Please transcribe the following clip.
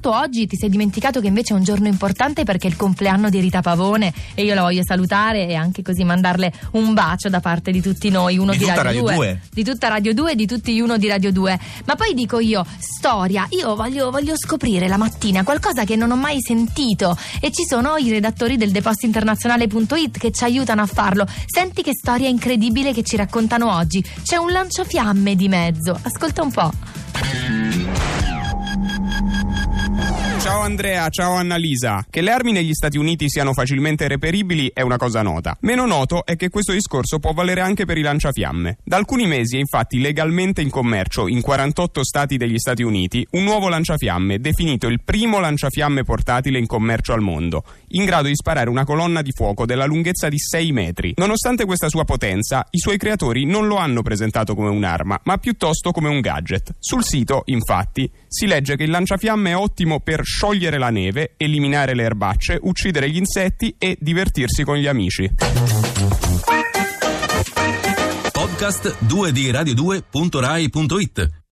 intanto oggi ti sei dimenticato che invece è un giorno importante perché è il compleanno di Rita Pavone e io la voglio salutare e anche così mandarle un bacio da parte di tutti noi, uno Di di, Radio, Radio 2, 2. di tutta Radio 2 e di tutti uno di Radio 2. Ma poi dico io, storia, io voglio, voglio scoprire la mattina qualcosa che non ho mai sentito e ci sono i redattori del depositointernazionale.it che ci aiutano a farlo. Senti che storia incredibile che ci raccontano oggi. C'è un lanciafiamme di mezzo. Ascolta un po'. Andrea, ciao Annalisa. Che le armi negli Stati Uniti siano facilmente reperibili è una cosa nota. Meno noto è che questo discorso può valere anche per i lanciafiamme. Da alcuni mesi è infatti legalmente in commercio in 48 stati degli Stati Uniti un nuovo lanciafiamme definito il primo lanciafiamme portatile in commercio al mondo, in grado di sparare una colonna di fuoco della lunghezza di 6 metri. Nonostante questa sua potenza, i suoi creatori non lo hanno presentato come un'arma, ma piuttosto come un gadget. Sul sito, infatti, si legge che il lanciafiamme è ottimo per sciogliere la neve, eliminare le erbacce, uccidere gli insetti e divertirsi con gli amici. Podcast 2 di radio2.rai.it